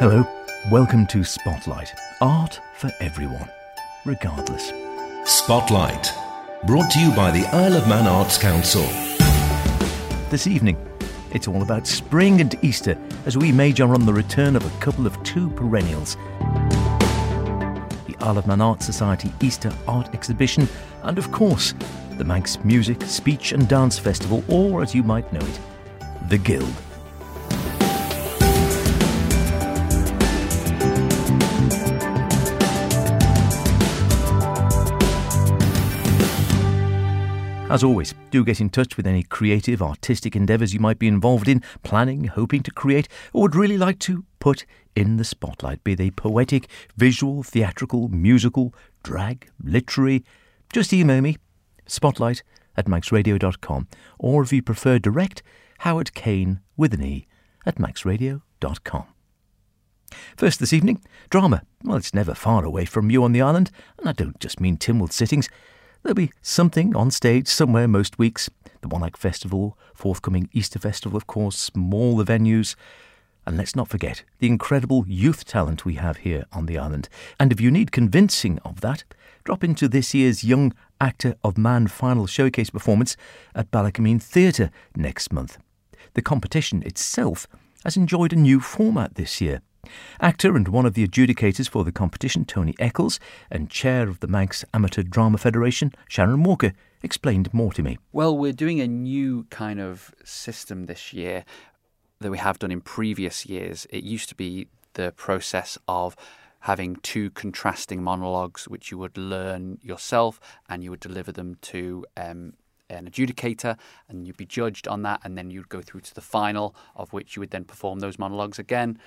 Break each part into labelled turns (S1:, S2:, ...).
S1: Hello, welcome to Spotlight. Art for everyone, regardless.
S2: Spotlight, brought to you by the Isle of Man Arts Council.
S1: This evening, it's all about spring and Easter as we major on the return of a couple of two perennials. The Isle of Man Art Society Easter Art Exhibition, and of course, the Manx Music, Speech and Dance Festival, or as you might know it, the Guild. As always, do get in touch with any creative, artistic endeavours you might be involved in, planning, hoping to create, or would really like to put in the spotlight, be they poetic, visual, theatrical, musical, drag, literary. Just email me, spotlight at manxradio.com, or if you prefer direct, Howard Kane with an E at manxradio.com. First this evening, drama. Well, it's never far away from you on the island, and I don't just mean Tynwald sittings. There'll be something on stage somewhere most weeks. The Act Festival, forthcoming Easter Festival, of course, all the venues. And let's not forget the incredible youth talent we have here on the island. And if you need convincing of that, drop into this year's Young Actor of Man final showcase performance at Ballakermeen Theatre next month. The competition itself has enjoyed a new format this year. Actor and one of the adjudicators for the competition, Tony Eccles, and chair of the Manx Amateur Drama Federation, Sharon Walker, explained more to me.
S3: Well, we're doing a new kind of system this year that we have done in previous years. It used to be the process of having two contrasting monologues, which you would learn yourself and you would deliver them to um, an adjudicator and you'd be judged on that and then you'd go through to the final of which you would then perform those monologues again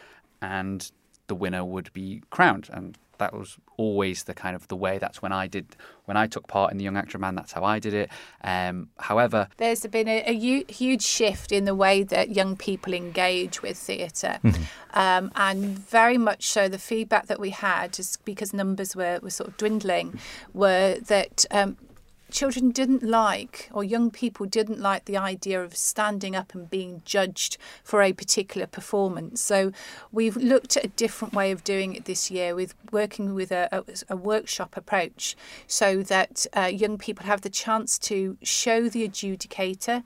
S3: and the winner would be crowned. And that was always the kind of the way. That's when I did when I took part in the Young Actor Man. That's how I did it. Um, however,
S4: there's been a, a, huge shift in the way that young people engage with theater mm-hmm. um, and very much so. The feedback that we had, just because numbers were, were sort of dwindling, were that um, children didn't like, or young people didn't like the idea of standing up and being judged for a particular performance. So we've looked at a different way of doing it this year with working with a, a, a workshop approach so that uh, young people have the chance to show the adjudicator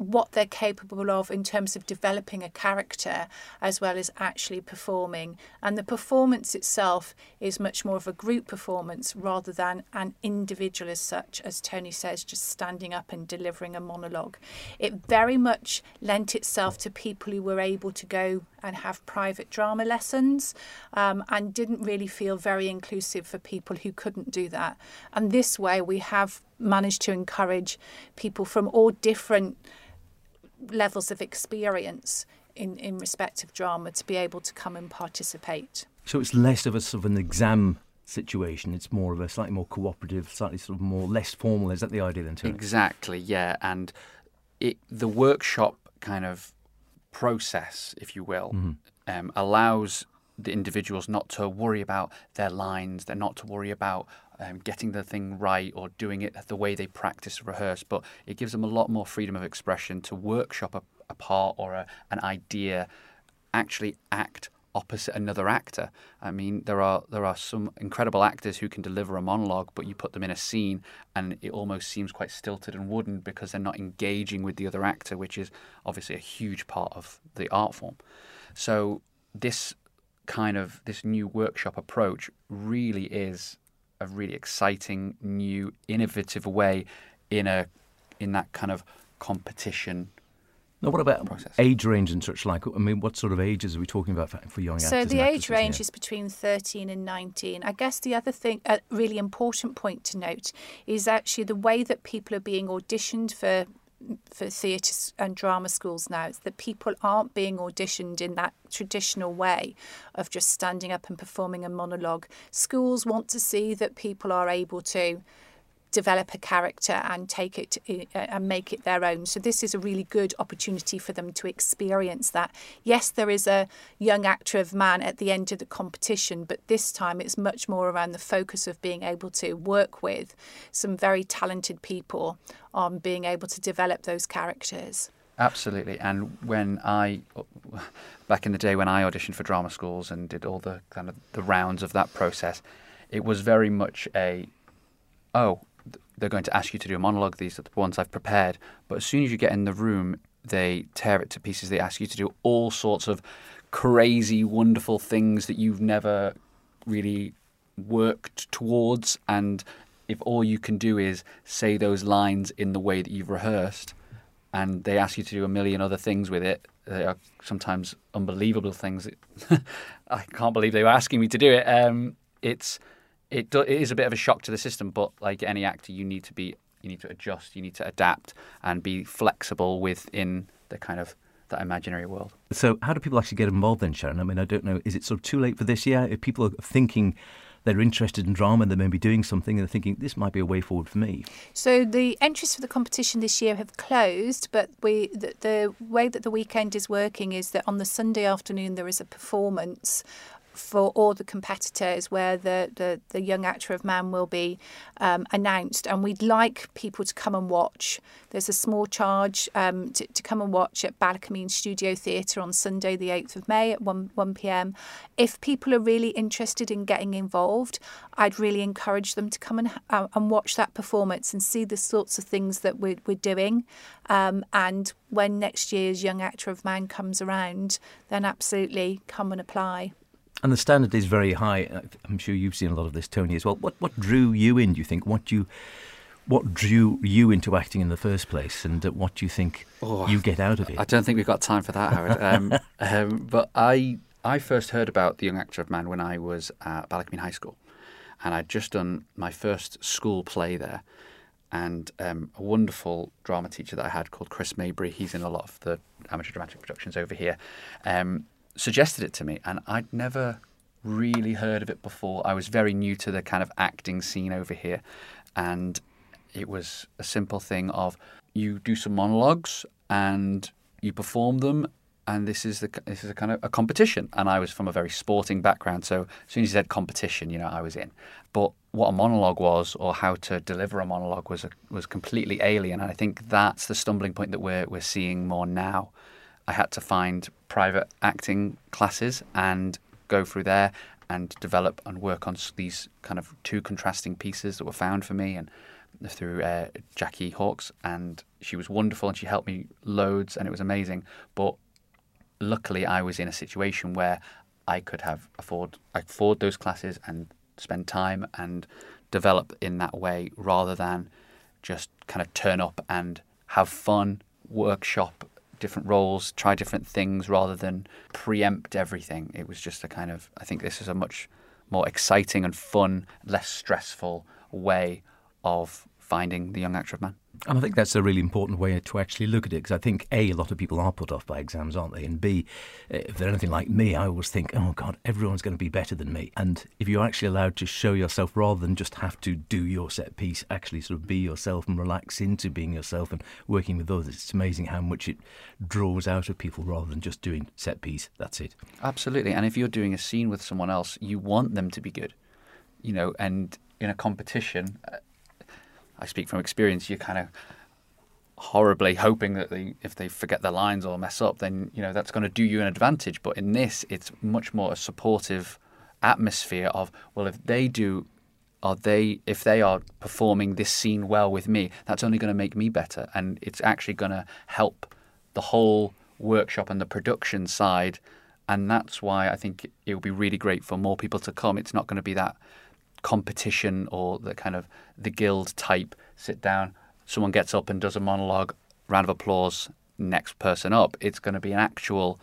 S4: what they're capable of in terms of developing a character as well as actually performing. And the performance itself is much more of a group performance rather than an individual as such, as Tony says, just standing up and delivering a monologue. It very much lent itself to people who were able to go and have private drama lessons um, and didn't really feel very inclusive for people who couldn't do that. And this way, we have managed to encourage people from all different levels of experience in, in respect of drama to be able to come and participate.
S1: So it's less of a sort of an exam situation. It's more of a slightly more cooperative, slightly sort of more less formal. Is that the idea then? Too?
S3: Exactly. Yeah, and it the workshop kind of process, if you will, mm-hmm. um, allows the individuals not to worry about their lines. They're not to worry about um, getting the thing right or doing it the way they practice rehearse, but it gives them a lot more freedom of expression to workshop a, a part or a, an idea, actually act opposite another actor. I mean, there are there are some incredible actors who can deliver a monologue, but you put them in a scene and it almost seems quite stilted and wooden because they're not engaging with the other actor, which is obviously a huge part of the art form. So this kind of this new workshop approach really is a really exciting, new, innovative way in a in that kind of competition.
S1: Now, what about
S3: process.
S1: age range and such like? I mean, what sort of ages are we talking about for, for young
S4: so
S1: actors?
S4: So the age range is between 13 and 19. I guess the other thing, a really important point to note, is actually the way that people are being auditioned for for theatre and drama schools now is that people aren't being auditioned in that traditional way of just standing up and performing a monologue. Schools want to see that people are able to develop a character and take it uh, and make it their own. So this is a really good opportunity for them to experience that. Yes, there is a young actor of man at the end of the competition, but this time it's much more around the focus of being able to work with some very talented people on being able to develop those characters.
S3: Absolutely. And when I back in the day when I auditioned for drama schools and did all the kind of the rounds of that process, it was very much a, oh, they're going to ask you to do a monologue. These are the ones I've prepared. But as soon as you get in the room, they tear it to pieces. They ask you to do all sorts of crazy, wonderful things that you've never really worked towards. And if all you can do is say those lines in the way that you've rehearsed, and they ask you to do a million other things with it, they are sometimes unbelievable things. I can't believe they were asking me to do it. Um, it's it, do, it is a bit of a shock to the system, but like any actor, you need to be you need to adjust, you need to adapt, and be flexible within the kind of that imaginary world.
S1: So, how do people actually get involved then, Sharon? I mean, I don't know. Is it sort of too late for this year? If people are thinking they're interested in drama and they may be doing something and they're thinking this might be a way forward for me.
S4: So the entries for the competition this year have closed, but we the, the way that the weekend is working is that on the Sunday afternoon there is a performance for all the competitors where the, the, the young actor of man will be um, announced. And we'd like people to come and watch. There's a small charge um, to, to come and watch at Ballakermeen Studio Theatre on Sunday the 8th of May at 1, 1pm if people are really interested in getting involved I'd really encourage them to come and, uh, and watch that performance and see the sorts of things that we're, we're doing. Um, and when next year's young actor of man comes around then absolutely come and apply
S1: and the standard is very high. Uh, I'm sure you've seen a lot of this, Tony, as well. What what drew you in? Do you think what you what drew you into acting in the first place, and uh, what do you think oh, you get out of it?
S3: I don't think we've got time for that, Howard. um, um, but I I first heard about the Young Actor of Man when I was at Ballakermeen High School, and I'd just done my first school play there. And um, a wonderful drama teacher that I had called Chris Mabry. he's in a lot of the amateur dramatic productions over here. Suggested it to me, and I'd never really heard of it before. I was very new to the kind of acting scene over here, and it was a simple thing of you do some monologues and you perform them and this is the this is a kind of a competition. And I was from a very sporting background so as soon as you said competition you know I was in. But what a monologue was or how to deliver a monologue was a, was completely alien and I think that's the stumbling point that we're we're seeing more now I had to find private acting classes and go through there and develop and work on these kind of two contrasting pieces that were found for me and through uh, Jackie Hawkes and she was wonderful and she helped me loads and it was amazing but luckily I was in a situation where I could have afford afford those classes and spend time and develop in that way rather than just kind of turn up and have fun workshop different roles, try different things rather than preempt everything. It was just a kind of, I think this is a much more exciting and fun, less stressful way of finding the young actor of man.
S1: And I think that's a really important way to actually look at it because I think A, a lot of people are put off by exams, aren't they? And B, if they're anything like me, I always think, oh God, everyone's going to be better than me. And if you're actually allowed to show yourself rather than just have to do your set piece, actually sort of be yourself and relax into being yourself and working with others, it's amazing how much it draws out of people rather than just doing set piece. That's it.
S3: Absolutely. And if you're doing a scene with someone else, you want them to be good, you know, and in a competition, uh, I speak from experience, you're kind of horribly hoping that they, if they forget their lines or mess up, then you know that's going to do you an advantage. But in this, it's much more a supportive atmosphere of well, if they do, are they if they are performing this scene well with me, that's only going to make me better, and it's actually going to help the whole workshop and the production side. And that's why I think it would be really great for more people to come. It's not going to be that competition or the kind of the guild type sit down someone gets up and does a monologue round of applause next person up. It's going to be an actual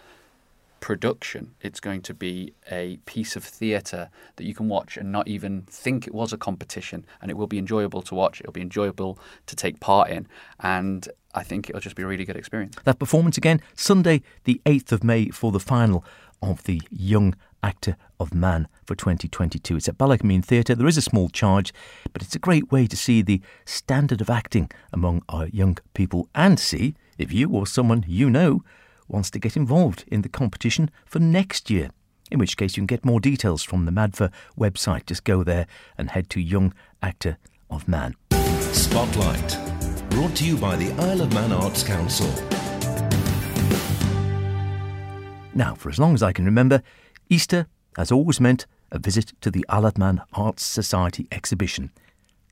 S3: production. It's going to be a piece of theatre that you can watch and not even think it was a competition and it will be enjoyable to watch. It'll be enjoyable to take part in and i think it'll just be a really good experience.
S1: That performance again sunday the 8th of may for the final of the young Actor of Man for 2022. It's at Ballakermeen Theatre. There is a small charge, but it's a great way to see the standard of acting among our young people and see if you or someone you know wants to get involved in the competition for next year. In which case, you can get more details from the MADFA website. Just go there and head to Young Actor of Man.
S2: Spotlight, brought to you by the Isle of Man Arts Council.
S1: Now, for as long as I can remember, Easter has always meant a visit to the Isle of Man Arts Society exhibition,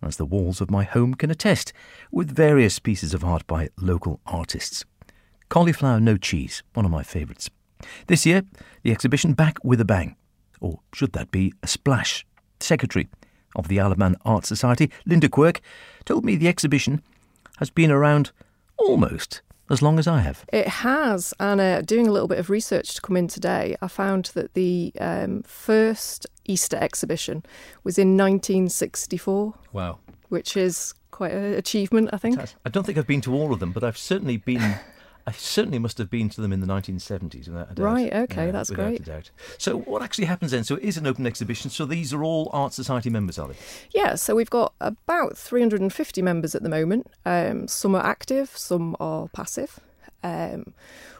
S1: as the walls of my home can attest, with various pieces of art by local artists. Cauliflower No Cheese, one of my favourites. This year, the exhibition back with a bang. Or should that be a splash? Secretary of the Isle of Man Art Society, Linda Quirk, told me the exhibition has been around almost as long as I have.
S5: It has, and uh, doing a little bit of research to come in today, I found that the um, first Easter exhibition was in 1964.
S1: Wow.
S5: Which is quite an achievement, I think.
S1: I don't think I've been to all of them, but I've certainly been I certainly must have been to them in the 1970s, without a doubt.
S5: Right, okay, yeah, that's
S1: without
S5: great.
S1: A doubt. So, what actually happens then? So, it is an open exhibition. So, these are all Art Society members, are they?
S5: Yeah, so we've got about 350 members at the moment. Um, some are active, some are passive. Um,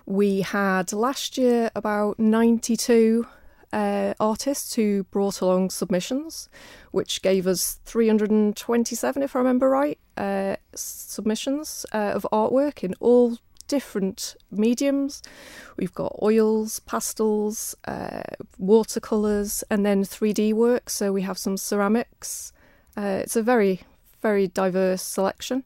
S5: we had last year about 92 uh, artists who brought along submissions, which gave us 327, if I remember right, uh, submissions uh, of artwork in all different mediums. We've got oils, pastels, uh, watercolours, and then 3D work. So we have some ceramics. Uh, it's a very, very diverse selection.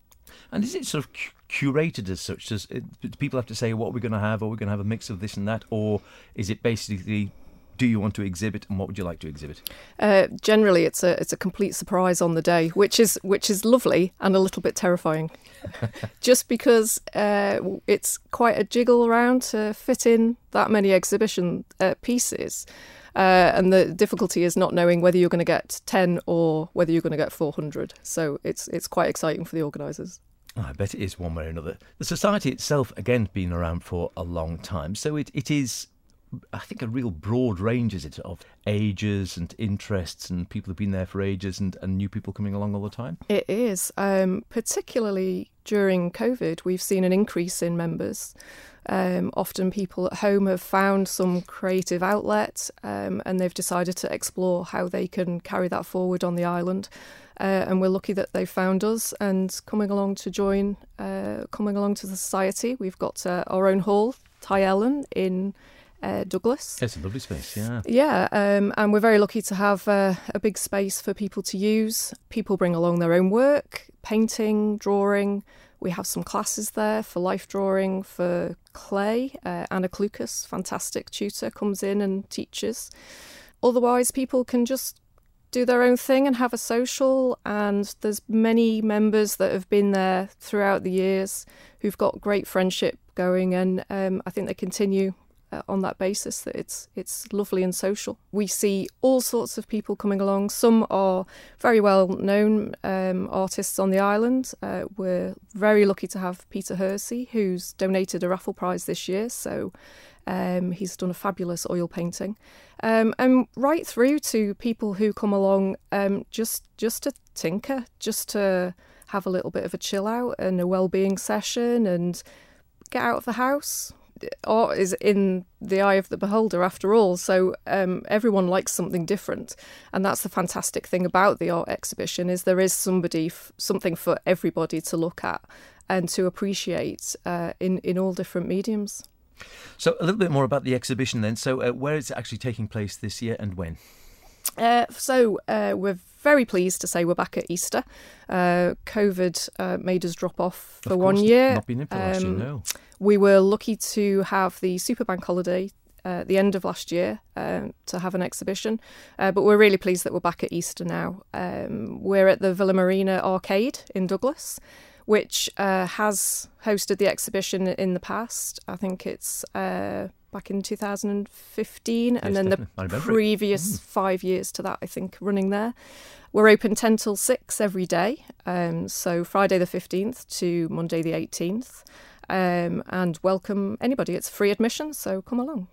S1: And is it sort of curated as such? Does it, do people have to say what we're going to have, or we're going to have a mix of this and that, or is it basically do you want to exhibit and what would you like to exhibit?
S5: Uh, generally, it's a it's a complete surprise on the day, which is which is lovely and a little bit terrifying, just because uh, it's quite a jiggle around to fit in that many exhibition uh, pieces. Uh, and the difficulty is not knowing whether you're going to get 10 or whether you're going to get 400. So it's it's quite exciting for the organisers.
S1: Oh, I bet it is one way or another. The society itself, again, been around for a long time, so it, it is I think a real broad range is it of ages and interests and people have been there for ages and, and new people coming along all the time?
S5: It is. Um, particularly during COVID, we've seen an increase in members. Um, often people at home have found some creative outlet um, and they've decided to explore how they can carry that forward on the island. Uh, and we're lucky that they found us and coming along to join, uh, coming along to the society. We've got uh, our own hall, Ty Ellen, in uh, Douglas.
S1: It's a lovely space, yeah.
S5: Yeah, um, and we're very lucky to have uh, a big space for people to use. People bring along their own work, painting, drawing. We have some classes there for life drawing, for clay. Uh, Anna Klukas, fantastic tutor, comes in and teaches. Otherwise, people can just do their own thing and have a social and there's many members that have been there throughout the years who've got great friendship going and um, I think they continue uh, on that basis that it's it's lovely and social. We see all sorts of people coming along. Some are very well known um, artists on the island. Uh, we're very lucky to have Peter Hersey, who's donated a raffle prize this year. So um, he's done a fabulous oil painting, um, and right through to people who come along um, just just to tinker, just to have a little bit of a chill out and a well-being session and get out of the house art is in the eye of the beholder after all. So um, everyone likes something different, and that's the fantastic thing about the art exhibition is there is somebody, f- something for everybody to look at and to appreciate uh, in in all different mediums.
S1: So a little bit more about the exhibition then. So uh, where is it actually taking place this year and when?
S5: Uh, so uh, we're very pleased to say we're back at Easter. Uh, COVID uh, made us drop off for
S1: of
S5: one year.
S1: Not been in for um, last year, um, no.
S5: We were lucky to have the Super Bank holiday uh, the end of last year um, to have an exhibition. Uh, but we're really pleased that we're back at Easter now. Um, we're at the Villa Marina Arcade in Douglas, which uh, has hosted the exhibition in the past. I think it's uh, back in 2015, yes, and then the previous mm. five years to that, I think, running there. We're open 10 till 6 every day, um, so Friday the 15th to Monday the 18th um, and welcome anybody. It's free admission, so come along.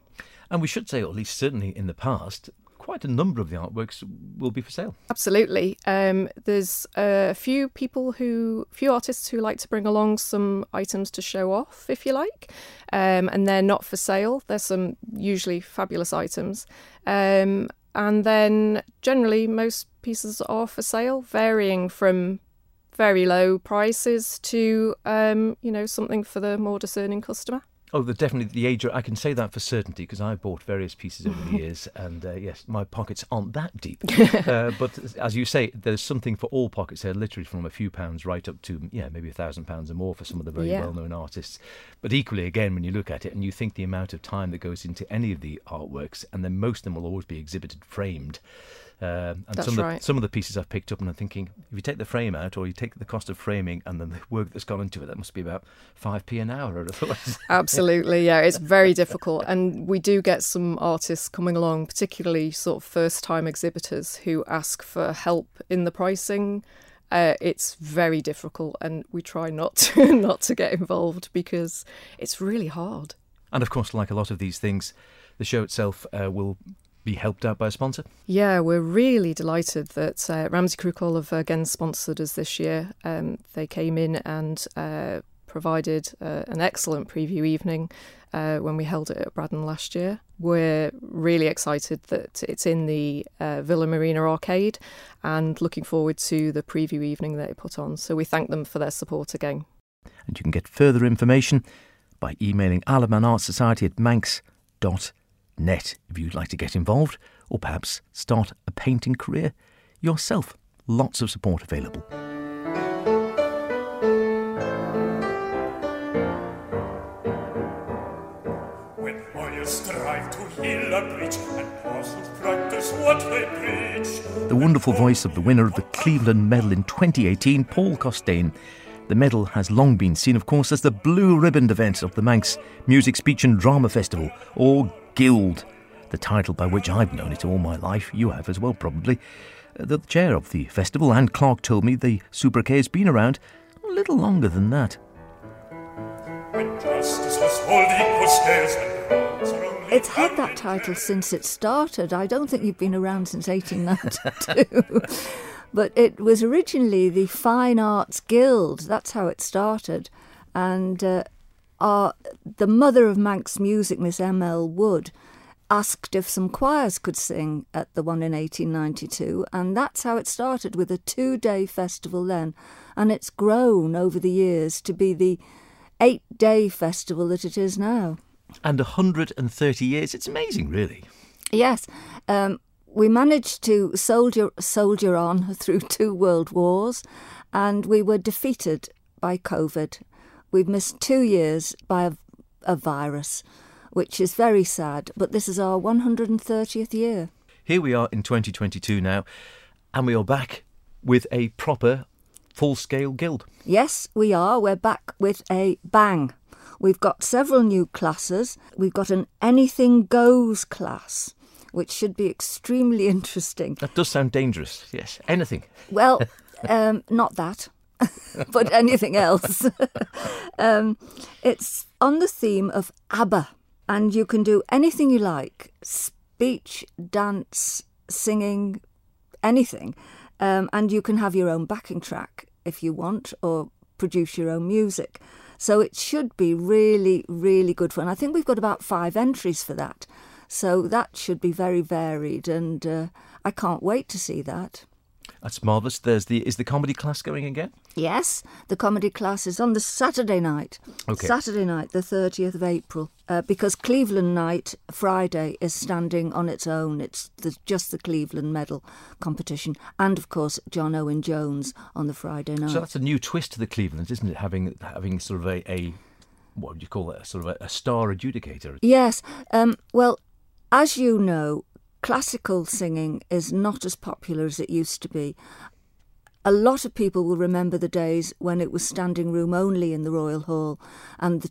S1: And we should say, or at least certainly in the past, quite a number of the artworks will be for sale.
S5: Absolutely. Um, there's a few people who, few artists who like to bring along some items to show off, if you like, um, and they're not for sale. There's some usually fabulous items. Um, and then generally, most pieces are for sale, varying from very low prices to um, you know something for the more discerning customer.
S1: Oh, the, definitely the age. I can say that for certainty because I've bought various pieces over the years, and uh, yes, my pockets aren't that deep. uh, but as you say, there's something for all pockets here, literally from a few pounds right up to yeah, maybe a thousand pounds or more for some of the very
S5: Yeah.
S1: well-known artists. But equally, again, when you look at it and you think the amount of time that goes into any of the artworks, and then most of them will always be exhibited framed. Um, and
S5: That's
S1: some of the,
S5: right.
S1: some of the pieces I've picked up, and I'm thinking, if you take the frame out, or you take the cost of framing, and then the work that's gone into it, that must be about five p an hour. I'd have thought.
S5: Absolutely, yeah. It's very difficult. And we do get some artists coming along, particularly sort of first time exhibitors who ask for help in the pricing. Uh, it's very difficult, and we try not to, not to get involved because it's really hard.
S1: And of course, like a lot of these things, the show itself uh, will be helped out by a sponsor.
S5: Yeah, we're really delighted that uh, Ramsey Crookall have again sponsored us this year. Um, they came in and uh, provided uh, an excellent preview evening uh, when we held it at Braddan last year. We're really excited that it's in the uh, Villa Marina arcade and looking forward to the preview evening that they put on. So we thank them for their support again.
S1: And you can get further information by emailing Isle of Man Arts Society at manx.net if you'd like to get involved or perhaps start a painting career yourself. Lots of support available.
S6: When warriors strive to heal a breach and apostles practice what they preach.
S1: The wonderful voice of the winner of the Cleveland Medal in 2018, Paul Costain. The medal has long been seen, of course, as the blue ribbon event of the Manx Music, Speech and Drama Festival, or Guild, the title by which I've known it all my life. You have as well, probably. Uh, The chair of the festival, and Clark, told me the sobriquet has been around a little longer than that.
S6: When justice must hold equal scales and wrongs are only
S7: It's had that title since it started. I don't think you've been around since 1892. but it was originally the Fine Arts Guild. That's how it started. And uh, our, the mother of Manx music, Miss M.L. Wood, asked if some choirs could sing at the one in 1892. And that's how it started with a two day festival then. And it's grown over the years to be the eight day festival that it is now.
S1: And 130 years, it's amazing, really.
S7: Yes, um, we managed to soldier soldier on through two world wars, and we were defeated by COVID. We've missed two years by a, a virus, which is very sad. But this is our 130th year.
S1: Here we are in 2022 now, and we are back with a proper full scale guild.
S7: Yes, we are. We're back with a bang. We've got several new classes. We've got an anything goes class, which should be extremely interesting.
S1: That does sound dangerous, yes. Anything.
S7: Well, um, not that, but anything else. um, it's on the theme of ABBA, and you can do anything you like speech, dance, singing, anything. Um, and you can have your own backing track if you want, or produce your own music. So it should be really, really good fun. I think we've got about five entries for that. So that should be very varied, and uh, I can't wait to see that.
S1: That's marvellous. There's the is the comedy class going again?
S7: Yes, the comedy class is on the Saturday night.
S1: Okay.
S7: Saturday night, the 30th of April. Uh, because Cleveland night, Friday, is standing on its own. It's the, just the Cleveland medal competition. And, of course, John Owen Jones on the Friday night.
S1: So that's a new twist to the Cleveland, isn't it? Having having sort of a, a what would you call it? A sort of a, a star adjudicator.
S7: Yes. Um, well, as you know, classical singing is not as popular as it used to be. A lot of people will remember the days when it was standing room only in the Royal Hall, and the,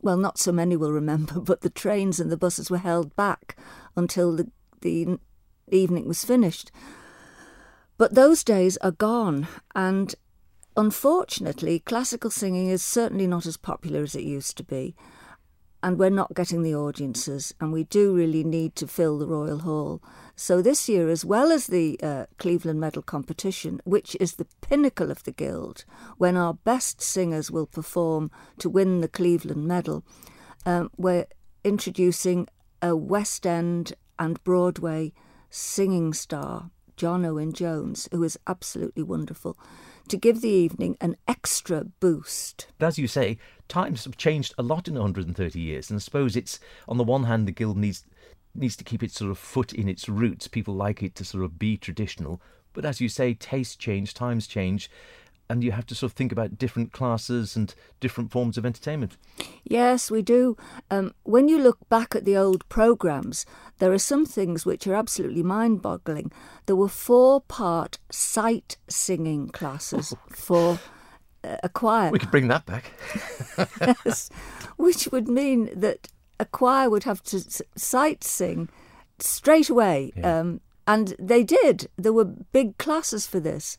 S7: well, not so many will remember, but the trains and the buses were held back until the, the evening was finished. But those days are gone, and unfortunately, classical singing is certainly not as popular as it used to be and we're not getting the audiences, and we do really need to fill the Royal Hall. So this year, as well as the uh, Cleveland Medal competition, which is the pinnacle of the Guild, when our best singers will perform to win the Cleveland Medal, um, we're introducing a West End and Broadway singing star, John Owen Jones, who is absolutely wonderful, to give the evening an extra boost.
S1: As you say, times have changed a lot in 130 years, and I suppose it's on the one hand the guild needs needs to keep its sort of foot in its roots. People like it to sort of be traditional, but as you say, tastes change, times change, and you have to sort of think about different classes and different forms of entertainment.
S7: Yes, we do. Um, when you look back at the old programmes, there are some things which are absolutely mind boggling. There were four part sight singing classes for uh, a choir.
S1: We could bring that back.
S7: yes, which would mean that a choir would have to sight sing straight away. Yeah. Um, and they did. There were big classes for this.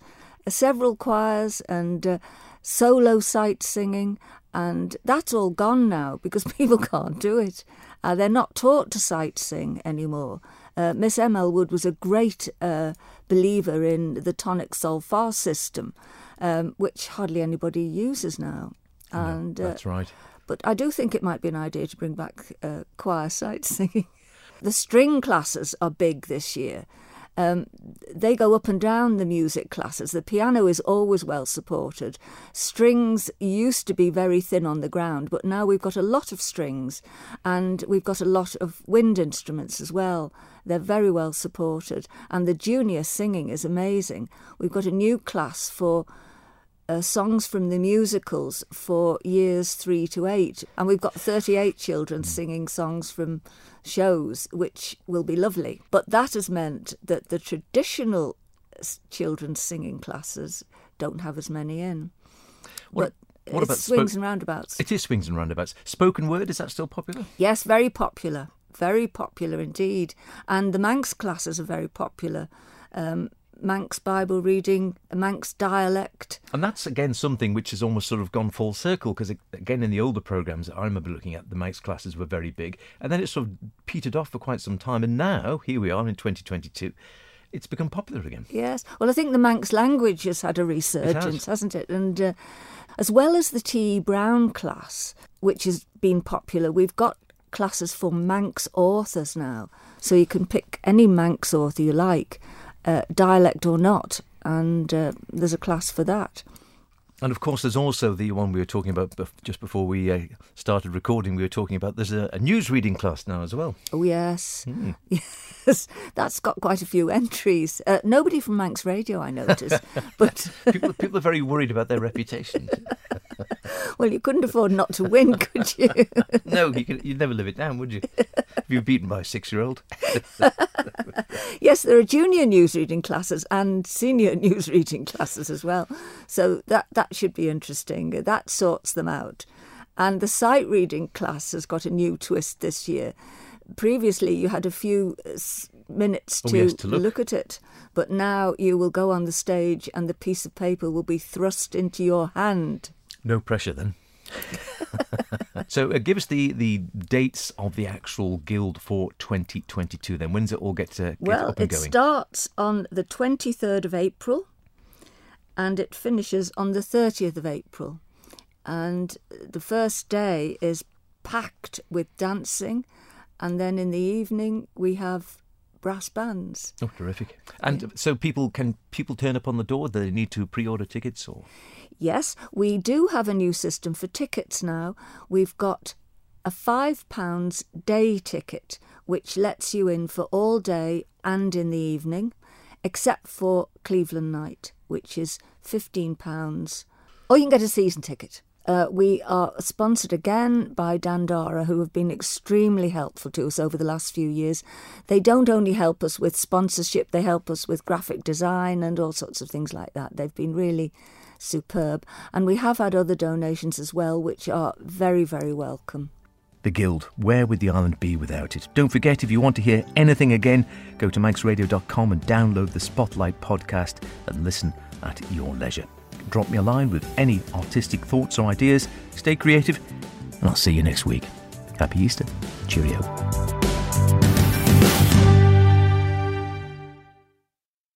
S7: Uh, several choirs and uh, solo sight singing. And that's all gone now because people can't do it. Uh, they're not taught to sight sing anymore. Uh, Miss M.L. Wood was a great uh, believer in the tonic sol fa system, um, which hardly anybody uses now.
S1: And no, that's right.
S7: But I do think it might be an idea to bring back choir sight singing. The string classes are big this year. Um, they go up and down the music classes. The piano is always well supported. Strings used to be very thin on the ground, but now we've got a lot of strings and we've got a lot of wind instruments as well. They're very well supported. And the junior singing is amazing. We've got a new class for uh, songs from the musicals for years three to eight. And we've got 38 children singing songs from shows, which will be lovely. But that has meant that the traditional children's singing classes don't have as many in.
S1: What,
S7: but
S1: what about
S7: swings
S1: spo-
S7: and roundabouts?
S1: It is swings and roundabouts. Spoken word, is that still popular?
S7: Yes, very popular. Very popular indeed. And the Manx classes are very popular. Um, Manx Bible reading, Manx dialect.
S1: And that's again something which has almost sort of gone full circle because again in the older programs that I remember looking at the Manx classes were very big and then it sort of petered off for quite some time and now here we are in 2022 it's become popular again.
S7: Yes. Well, I think the Manx language has had a resurgence, has. not it? And uh, as well as the T.E. Brown class, which has been popular, we've got classes for Manx authors now. So you can pick any Manx author you like uh, dialect or not, and uh, there's a class for that.
S1: And of course, there's also the one we were talking about just before we uh, started recording. We were talking about there's a, a news reading class now as well.
S7: Oh yes, mm. yes, that's got quite a few entries. Uh, nobody from Manx Radio, I noticed, but
S1: people, people are very worried about their reputation.
S7: well, you couldn't afford not to win, could you?
S1: no, you could, you'd never live it down, would you? If you were beaten by a six-year-old.
S7: yes, there are junior news reading classes and senior news reading classes as well. So that that should be interesting. That sorts them out. And the sight reading class has got a new twist this year. Previously, you had a few uh, minutes
S1: oh,
S7: to,
S1: yes, to look.
S7: look at it, but now you will go on the stage and the piece of paper will be thrust into your hand.
S1: No pressure then. so uh, give us the, the dates of the actual guild for 2022 then. When's it all get, to, get
S7: well,
S1: up and
S7: it
S1: going?
S7: starts on the 23rd of April and it finishes on the 30th of April. And the first day is packed with dancing and then in the evening we have brass bands.
S1: Oh, terrific! And yeah. so people can people turn up on the door? Do they need to pre-order tickets or?
S7: Yes, we do have a new system for tickets now. We've got a £5 day ticket, which lets you in for all day and in the evening, except for Cleveland night, which is £15. Or you can get a season ticket. Uh, we are sponsored again by Dandara, who have been extremely helpful to us over the last few years. They don't only help us with sponsorship, they help us with graphic design and all sorts of things like that. They've been really superb. And we have had other donations as well, which are very, very welcome.
S1: The Guild, where would the island be without it? Don't forget, if you want to hear anything again, go to manxradio.com and download the Spotlight podcast and listen at your leisure. Drop me a line with any artistic thoughts or ideas. Stay creative, and I'll see you next week. Happy Easter. Cheerio.